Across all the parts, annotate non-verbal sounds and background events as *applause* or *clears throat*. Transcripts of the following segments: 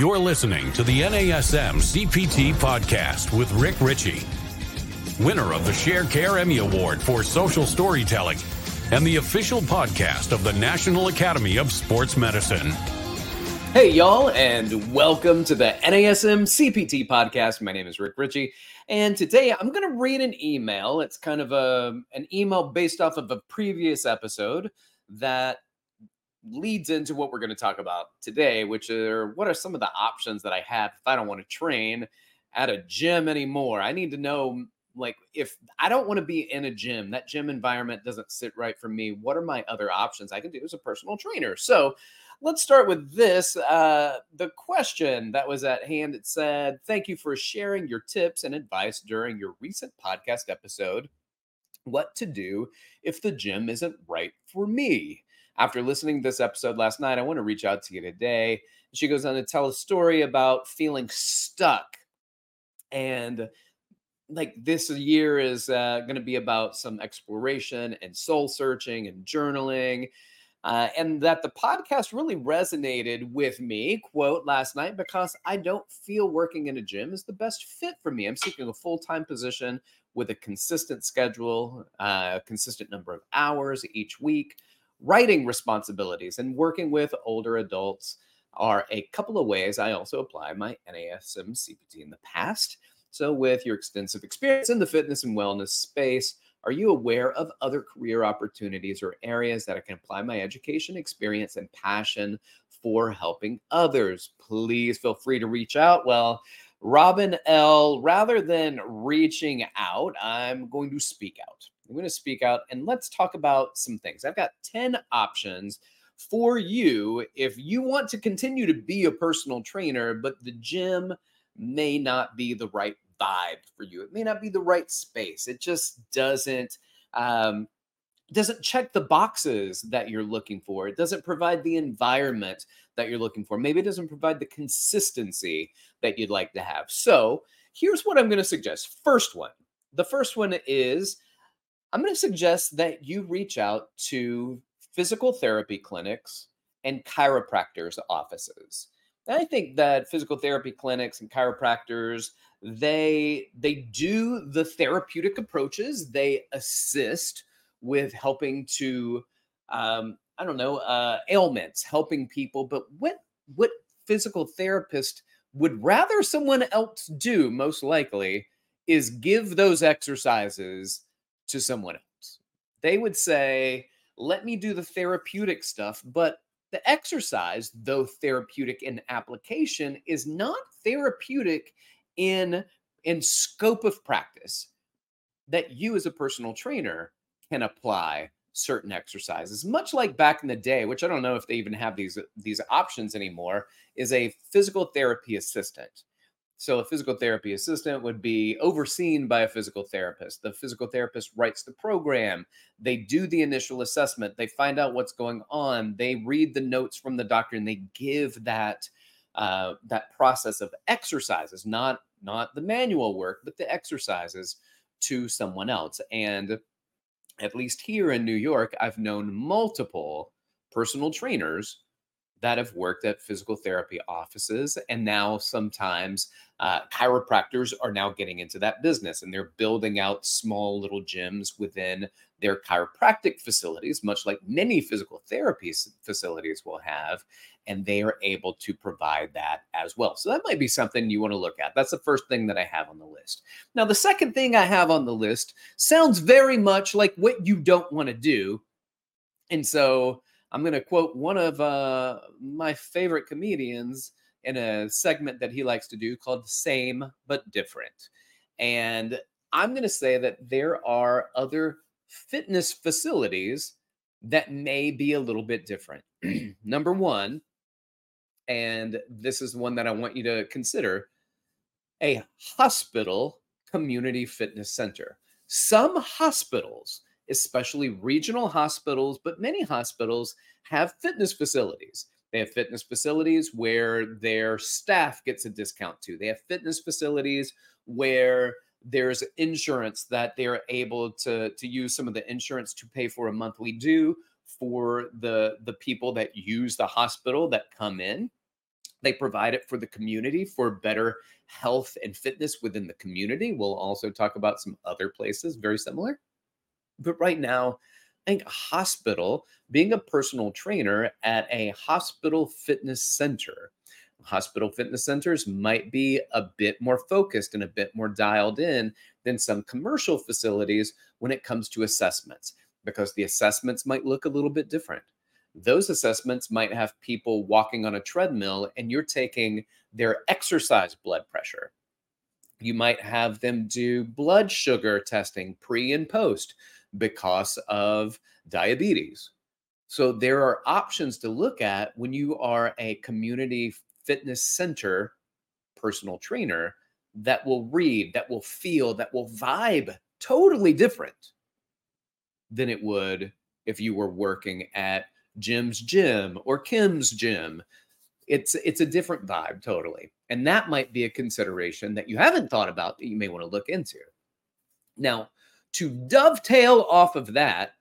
You're listening to the NASM CPT podcast with Rick Richey, winner of the Sharecare Emmy Award for social storytelling and the official podcast of the National Academy of Sports Medicine. Hey, y'all, and welcome to the NASM CPT podcast. My name is Rick Richey, and today I'm going to read an email. It's kind of a, an email based off of a previous episode that leads into what we're going to talk about today, which are what are some of the options that I have if I don't want to train at a gym anymore. I need to know like if I don't want to be in a gym, that gym environment doesn't sit right for me. What are my other options I can do as a personal trainer? So let's start with this. Uh, the question that was at hand it said, Thank you for sharing your tips and advice during your recent podcast episode. What to do if the gym isn't right for me? After listening to this episode last night, I want to reach out to you today. She goes on to tell a story about feeling stuck. And like this year is uh, going to be about some exploration and soul searching and journaling. Uh, and that the podcast really resonated with me, quote, last night, because I don't feel working in a gym is the best fit for me. I'm seeking a full time position with a consistent schedule, a uh, consistent number of hours each week writing responsibilities and working with older adults are a couple of ways I also apply my NASM CPT in the past. So, with your extensive experience in the fitness and wellness space, are you aware of other career opportunities or areas that I can apply my education, experience, and passion for helping others? Please feel free to reach out. Well, Robin L., rather than reaching out, I'm going to speak out. I'm going to speak out and let's talk about some things. I've got 10 options for you if you want to continue to be a personal trainer, but the gym may not be the right vibe for you. It may not be the right space. It just doesn't um, doesn't check the boxes that you're looking for. It doesn't provide the environment that you're looking for. Maybe it doesn't provide the consistency that you'd like to have. So, here's what I'm going to suggest. First one. The first one is I'm going to suggest that you reach out to physical therapy clinics and chiropractors' offices. I think that physical therapy clinics and chiropractors they they do the therapeutic approaches. They assist with helping to um, I don't know uh, ailments, helping people. But what what physical therapist would rather someone else do most likely is give those exercises to someone else. They would say, let me do the therapeutic stuff, but the exercise, though therapeutic in application, is not therapeutic in in scope of practice that you as a personal trainer can apply certain exercises much like back in the day which i don't know if they even have these these options anymore is a physical therapy assistant so, a physical therapy assistant would be overseen by a physical therapist. The physical therapist writes the program. They do the initial assessment. They find out what's going on. They read the notes from the doctor, and they give that uh, that process of exercises, not not the manual work, but the exercises to someone else. And at least here in New York, I've known multiple personal trainers that have worked at physical therapy offices. And now sometimes uh, chiropractors are now getting into that business and they're building out small little gyms within their chiropractic facilities, much like many physical therapy facilities will have. And they are able to provide that as well. So that might be something you want to look at. That's the first thing that I have on the list. Now, the second thing I have on the list sounds very much like what you don't want to do. And so I'm going to quote one of uh, my favorite comedians in a segment that he likes to do called Same But Different. And I'm going to say that there are other fitness facilities that may be a little bit different. *clears throat* Number one, and this is one that I want you to consider a hospital community fitness center. Some hospitals especially regional hospitals, but many hospitals have fitness facilities. They have fitness facilities where their staff gets a discount to. They have fitness facilities where there's insurance that they're able to, to use some of the insurance to pay for a monthly due for the, the people that use the hospital that come in. They provide it for the community for better health and fitness within the community. We'll also talk about some other places very similar. But right now, I think hospital, being a personal trainer at a hospital fitness center, hospital fitness centers might be a bit more focused and a bit more dialed in than some commercial facilities when it comes to assessments, because the assessments might look a little bit different those assessments might have people walking on a treadmill and you're taking their exercise blood pressure. You might have them do blood sugar testing pre and post because of diabetes. So there are options to look at when you are a community fitness center personal trainer that will read, that will feel, that will vibe totally different than it would if you were working at Jim's gym or Kim's gym. It's it's a different vibe totally. And that might be a consideration that you haven't thought about that you may want to look into. Now, to dovetail off of that,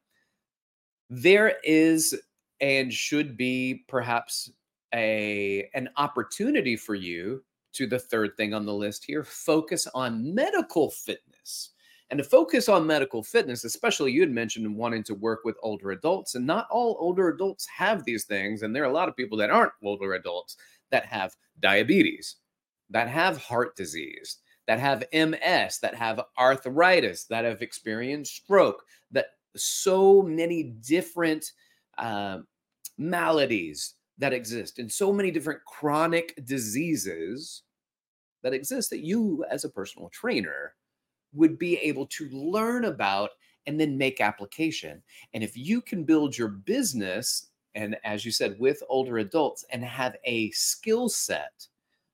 there is and should be perhaps a an opportunity for you to the third thing on the list here focus on medical fitness and to focus on medical fitness, especially you had mentioned wanting to work with older adults, and not all older adults have these things. And there are a lot of people that aren't older adults that have diabetes, that have heart disease, that have MS, that have arthritis, that have experienced stroke, that so many different uh, maladies that exist and so many different chronic diseases that exist that you, as a personal trainer, would be able to learn about and then make application. And if you can build your business, and as you said, with older adults, and have a skill set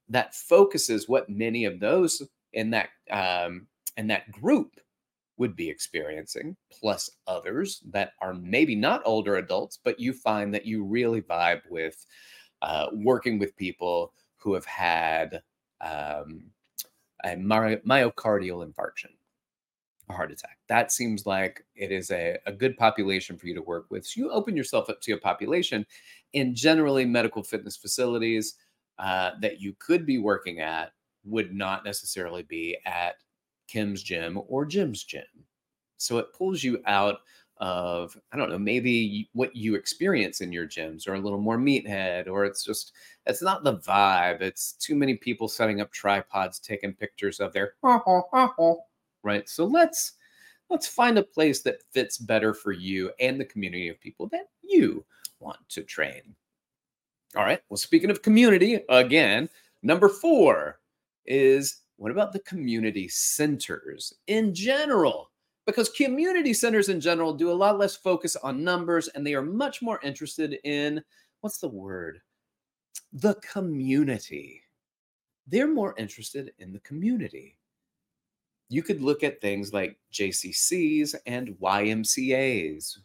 that focuses what many of those in that um, in that group would be experiencing, plus others that are maybe not older adults, but you find that you really vibe with uh, working with people who have had um, a myocardial infarction, a heart attack. That seems like it is a, a good population for you to work with. So you open yourself up to a population in generally medical fitness facilities uh, that you could be working at would not necessarily be at Kim's gym or Jim's gym. So it pulls you out of I don't know maybe what you experience in your gyms or a little more meathead or it's just it's not the vibe. It's too many people setting up tripods taking pictures of their *laughs* right? So let's let's find a place that fits better for you and the community of people that you want to train. All right well speaking of community again number 4 is what about the community centers in general because community centers in general do a lot less focus on numbers and they are much more interested in what's the word? The community. They're more interested in the community. You could look at things like JCCs and YMCAs,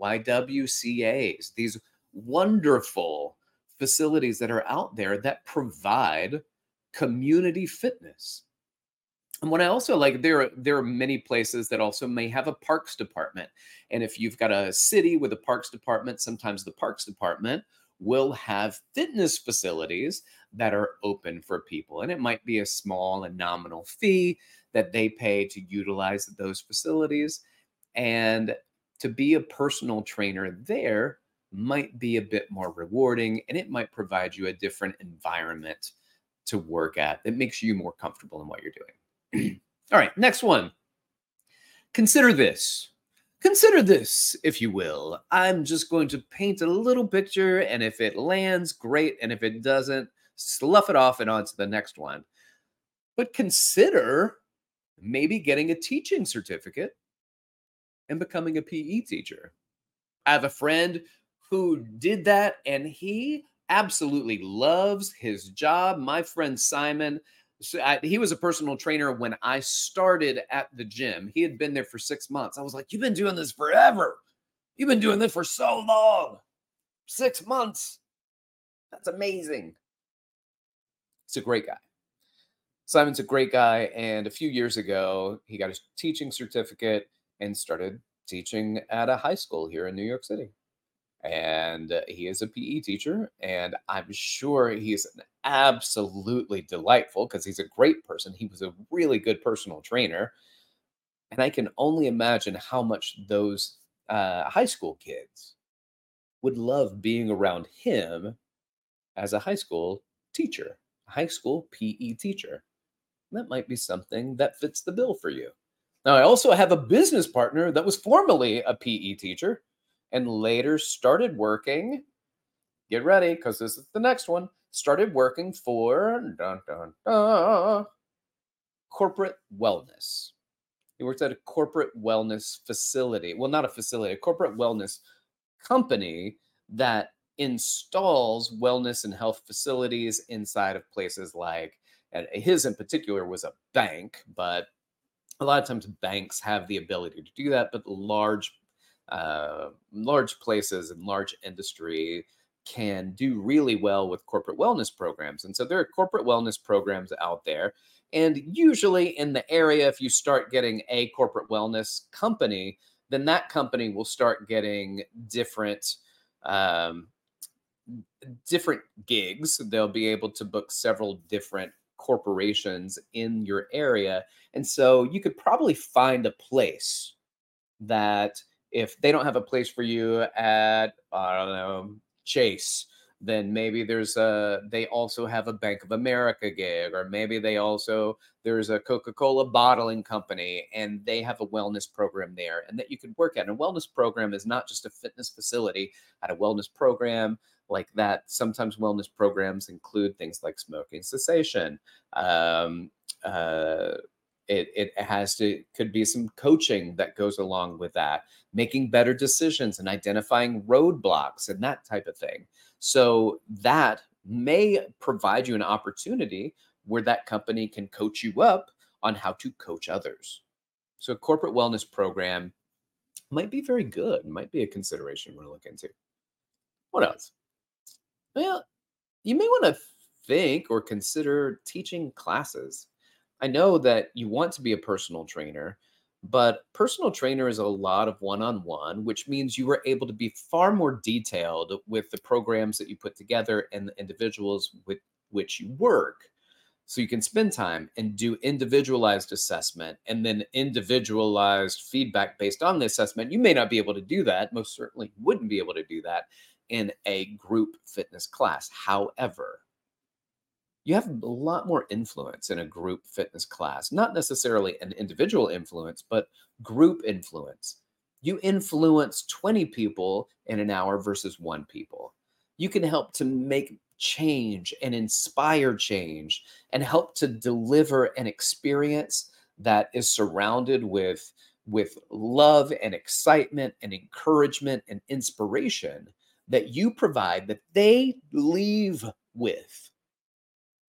YWCAs, these wonderful facilities that are out there that provide community fitness. And what I also like, there are, there are many places that also may have a parks department. And if you've got a city with a parks department, sometimes the parks department will have fitness facilities that are open for people. And it might be a small and nominal fee that they pay to utilize those facilities. And to be a personal trainer there might be a bit more rewarding and it might provide you a different environment to work at that makes you more comfortable in what you're doing. *clears throat* All right, next one. Consider this. Consider this, if you will. I'm just going to paint a little picture, and if it lands, great. And if it doesn't, slough it off and on to the next one. But consider maybe getting a teaching certificate and becoming a PE teacher. I have a friend who did that, and he absolutely loves his job. My friend Simon so I, he was a personal trainer when I started at the gym. He had been there for six months. I was like, You've been doing this forever. You've been doing this for so long. Six months. That's amazing. He's a great guy. Simon's a great guy. And a few years ago, he got his teaching certificate and started teaching at a high school here in New York City. And uh, he is a PE teacher. And I'm sure he's absolutely delightful because he's a great person. He was a really good personal trainer. And I can only imagine how much those uh, high school kids would love being around him as a high school teacher, high school PE teacher. That might be something that fits the bill for you. Now, I also have a business partner that was formerly a PE teacher and later started working. Get ready because this is the next one. Started working for dun, dun, dun, corporate wellness. He worked at a corporate wellness facility. Well, not a facility, a corporate wellness company that installs wellness and health facilities inside of places like, and his in particular was a bank, but a lot of times banks have the ability to do that, but large, uh, large places and large industry can do really well with corporate wellness programs. And so there are corporate wellness programs out there. And usually in the area, if you start getting a corporate wellness company, then that company will start getting different um, different gigs. They'll be able to book several different corporations in your area. And so you could probably find a place that if they don't have a place for you at, I don't know, Chase, then maybe there's a they also have a Bank of America gig, or maybe they also there's a Coca-Cola bottling company and they have a wellness program there and that you could work at. And a wellness program is not just a fitness facility. At a wellness program like that, sometimes wellness programs include things like smoking cessation. Um, uh, it, it has to could be some coaching that goes along with that making better decisions and identifying roadblocks and that type of thing so that may provide you an opportunity where that company can coach you up on how to coach others. So a corporate wellness program might be very good, might be a consideration we're to look into. What else? Well, you may want to think or consider teaching classes. I know that you want to be a personal trainer, but personal trainer is a lot of one-on-one which means you are able to be far more detailed with the programs that you put together and the individuals with which you work. So you can spend time and do individualized assessment and then individualized feedback based on the assessment. You may not be able to do that most certainly wouldn't be able to do that in a group fitness class. However you have a lot more influence in a group fitness class, not necessarily an individual influence, but group influence. You influence 20 people in an hour versus one people. You can help to make change and inspire change and help to deliver an experience that is surrounded with with love and excitement and encouragement and inspiration that you provide that they leave with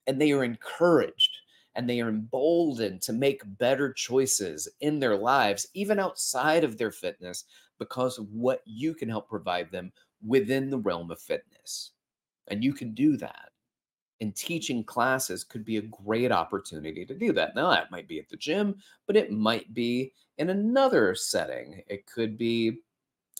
and they are encouraged and they are emboldened to make better choices in their lives, even outside of their fitness, because of what you can help provide them within the realm of fitness. And you can do that. And teaching classes could be a great opportunity to do that. Now, that might be at the gym, but it might be in another setting. It could be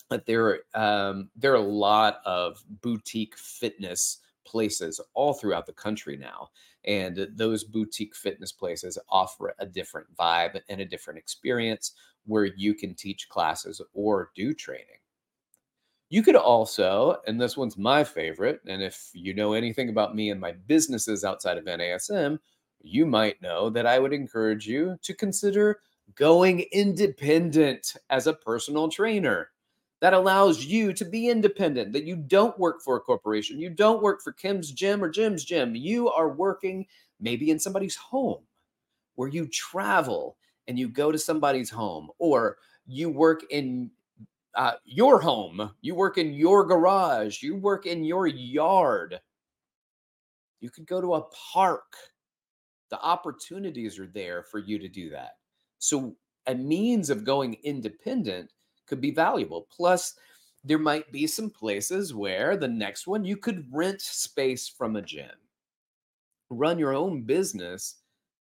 that there, um, there are a lot of boutique fitness places all throughout the country now. And those boutique fitness places offer a different vibe and a different experience where you can teach classes or do training. You could also, and this one's my favorite, and if you know anything about me and my businesses outside of NASM, you might know that I would encourage you to consider going independent as a personal trainer that allows you to be independent, that you don't work for a corporation, you don't work for Kim's Gym or Jim's Gym. You are working maybe in somebody's home where you travel and you go to somebody's home, or you work in uh, your home, you work in your garage, you work in your yard. You could go to a park. The opportunities are there for you to do that. So, a means of going independent could be valuable. Plus, there might be some places where the next one you could rent space from a gym, run your own business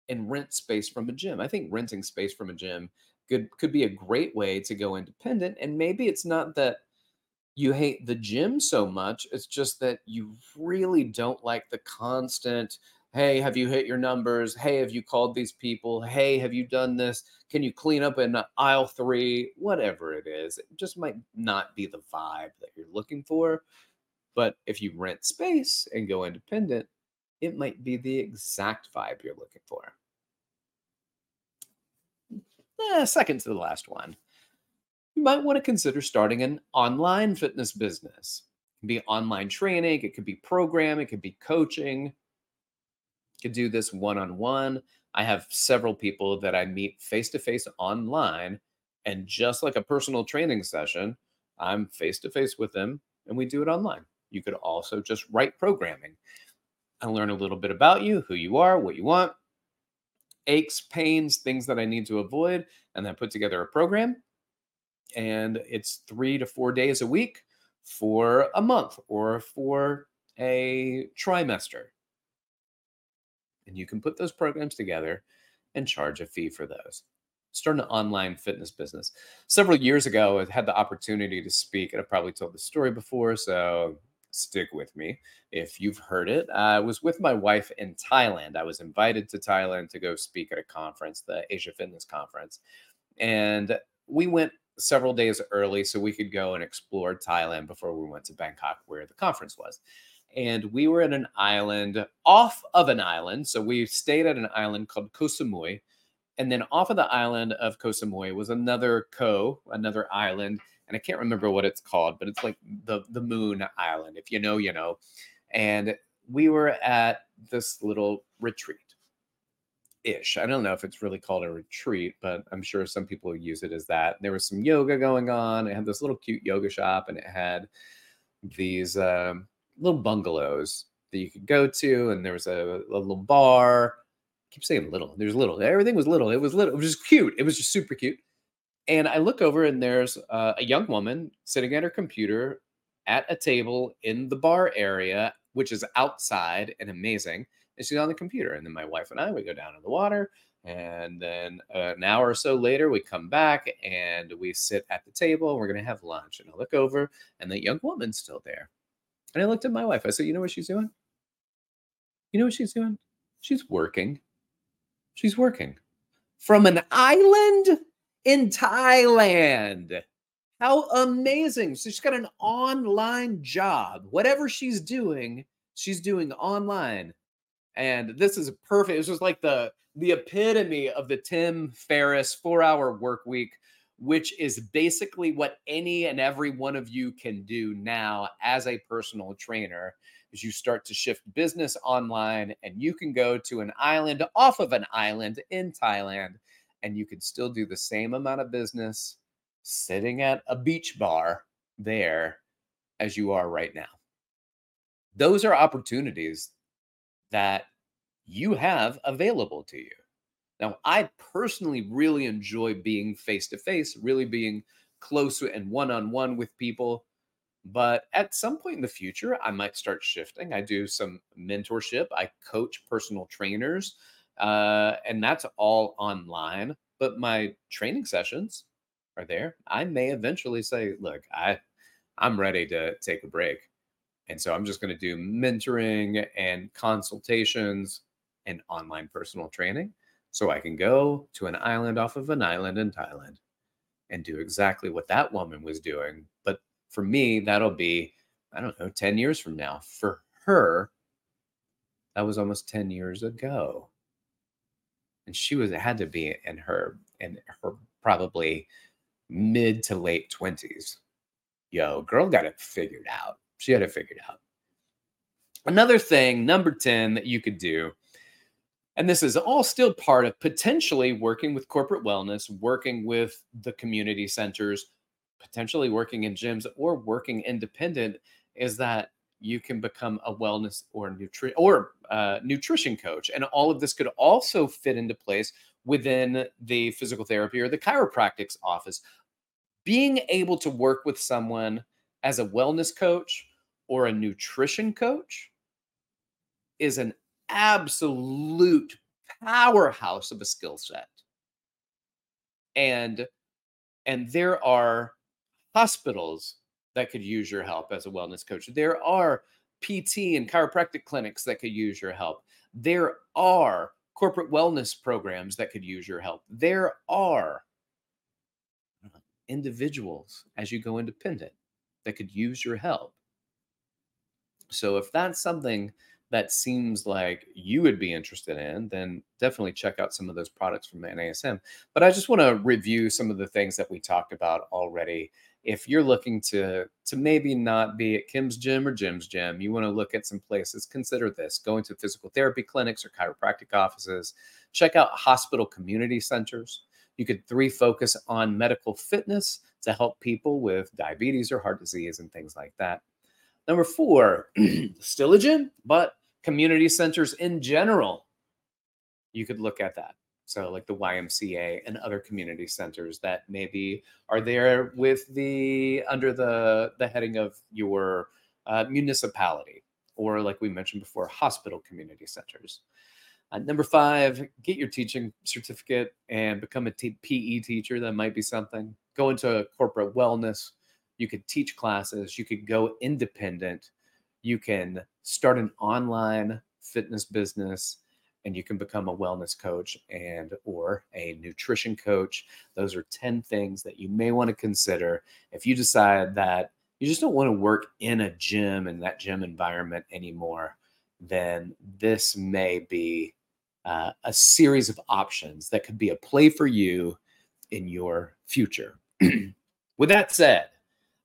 and rent space from a gym. I think renting space from a gym could could be a great way to go independent. And maybe it's not that you hate the gym so much. It's just that you really don't like the constant, hey, have you hit your numbers? Hey, have you called these people? Hey, have you done this? Can you clean up in aisle three? Whatever it is, it just might not be the vibe that you're looking for. But if you rent space and go independent, it might be the exact vibe you're looking for. Eh, second to the last one you might want to consider starting an online fitness business. It can be online training, it could be program, it could be coaching. Could do this one on one. I have several people that I meet face to face online, and just like a personal training session, I'm face to face with them and we do it online. You could also just write programming. I learn a little bit about you, who you are, what you want, aches, pains, things that I need to avoid, and then put together a program and it's three to four days a week for a month or for a trimester. And you can put those programs together and charge a fee for those. Start an online fitness business. Several years ago, I had the opportunity to speak, and I've probably told the story before, so stick with me if you've heard it. I was with my wife in Thailand. I was invited to Thailand to go speak at a conference, the Asia Fitness Conference. And we went several days early so we could go and explore Thailand before we went to Bangkok, where the conference was. And we were at an island off of an island. So we stayed at an island called Koh. And then off of the island of Koh was another Ko, another island. And I can't remember what it's called, but it's like the, the moon island. If you know, you know. And we were at this little retreat ish. I don't know if it's really called a retreat, but I'm sure some people use it as that. There was some yoga going on. It had this little cute yoga shop and it had these um, little bungalows that you could go to. And there was a, a little bar. I keep saying little. There's little. Everything was little. It was little. It was just cute. It was just super cute. And I look over and there's uh, a young woman sitting at her computer at a table in the bar area, which is outside and amazing and she's on the computer. And then my wife and I, we go down in the water. And then an hour or so later, we come back and we sit at the table and we're going to have lunch. And I look over and the young woman's still there. And I looked at my wife. I said, You know what she's doing? You know what she's doing? She's working. She's working from an island in Thailand. How amazing. So she's got an online job. Whatever she's doing, she's doing online and this is perfect. This was like the the epitome of the Tim Ferriss four hour work week, which is basically what any and every one of you can do now as a personal trainer. Is you start to shift business online, and you can go to an island off of an island in Thailand, and you can still do the same amount of business sitting at a beach bar there as you are right now. Those are opportunities that you have available to you. Now, I personally really enjoy being face to face, really being close and one on one with people. But at some point in the future, I might start shifting. I do some mentorship, I coach personal trainers, uh, and that's all online. But my training sessions are there. I may eventually say, look, I, I'm ready to take a break. And so I'm just going to do mentoring and consultations and online personal training. So I can go to an island off of an island in Thailand and do exactly what that woman was doing. But for me, that'll be, I don't know, 10 years from now. For her, that was almost 10 years ago. And she was, it had to be in her, in her probably mid to late 20s. Yo, girl got it figured out. She had it figured out. Another thing, number 10, that you could do, and this is all still part of potentially working with corporate wellness, working with the community centers, potentially working in gyms or working independent, is that you can become a wellness or nutri- or uh, nutrition coach, and all of this could also fit into place within the physical therapy or the chiropractic's office. Being able to work with someone as a wellness coach or a nutrition coach is an absolute powerhouse of a skill set. And and there are hospitals that could use your help as a wellness coach. There are PT and chiropractic clinics that could use your help. There are corporate wellness programs that could use your help. There are individuals as you go independent that could use your help. So if that's something that seems like you would be interested in, then definitely check out some of those products from NASM. But I just want to review some of the things that we talked about already. If you're looking to to maybe not be at Kim's gym or Jim's gym, you want to look at some places. Consider this: going to physical therapy clinics or chiropractic offices. Check out hospital community centers. You could three focus on medical fitness to help people with diabetes or heart disease and things like that. Number four, *clears throat* still a gym, but community centers in general. You could look at that. So, like the YMCA and other community centers that maybe are there with the under the the heading of your uh, municipality, or like we mentioned before, hospital community centers. Uh, number five, get your teaching certificate and become a t- PE teacher. That might be something. Go into corporate wellness. You could teach classes. You could go independent. You can start an online fitness business and you can become a wellness coach and or a nutrition coach those are 10 things that you may want to consider if you decide that you just don't want to work in a gym and that gym environment anymore then this may be uh, a series of options that could be a play for you in your future. *clears throat* With that said,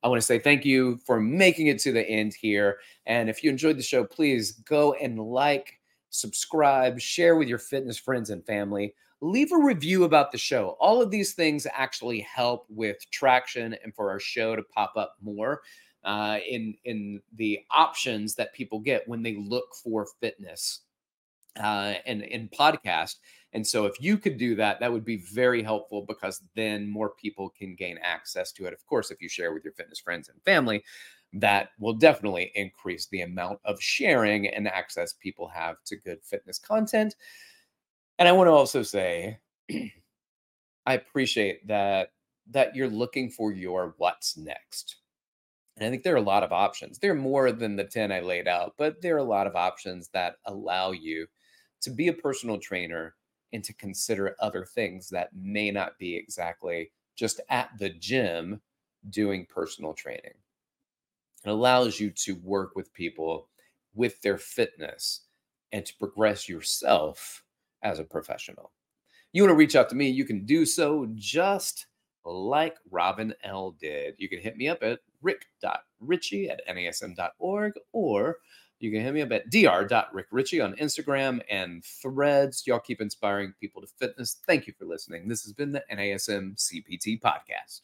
I want to say thank you for making it to the end here. And if you enjoyed the show, please go and like, subscribe, share with your fitness friends and family. Leave a review about the show. All of these things actually help with traction and for our show to pop up more uh, in in the options that people get when they look for fitness uh, and in podcast. And so, if you could do that, that would be very helpful because then more people can gain access to it. Of course, if you share with your fitness friends and family, that will definitely increase the amount of sharing and access people have to good fitness content. And I want to also say, *clears throat* I appreciate that that you're looking for your what's next. And I think there are a lot of options. There are more than the 10 I laid out, but there are a lot of options that allow you to be a personal trainer and to consider other things that may not be exactly just at the gym doing personal training. It allows you to work with people with their fitness and to progress yourself as a professional. You want to reach out to me, you can do so just like Robin L. did. You can hit me up at rick.richey at nasm.org or you can hit me up at dr.rickrichey on Instagram and threads. Y'all keep inspiring people to fitness. Thank you for listening. This has been the NASM CPT podcast.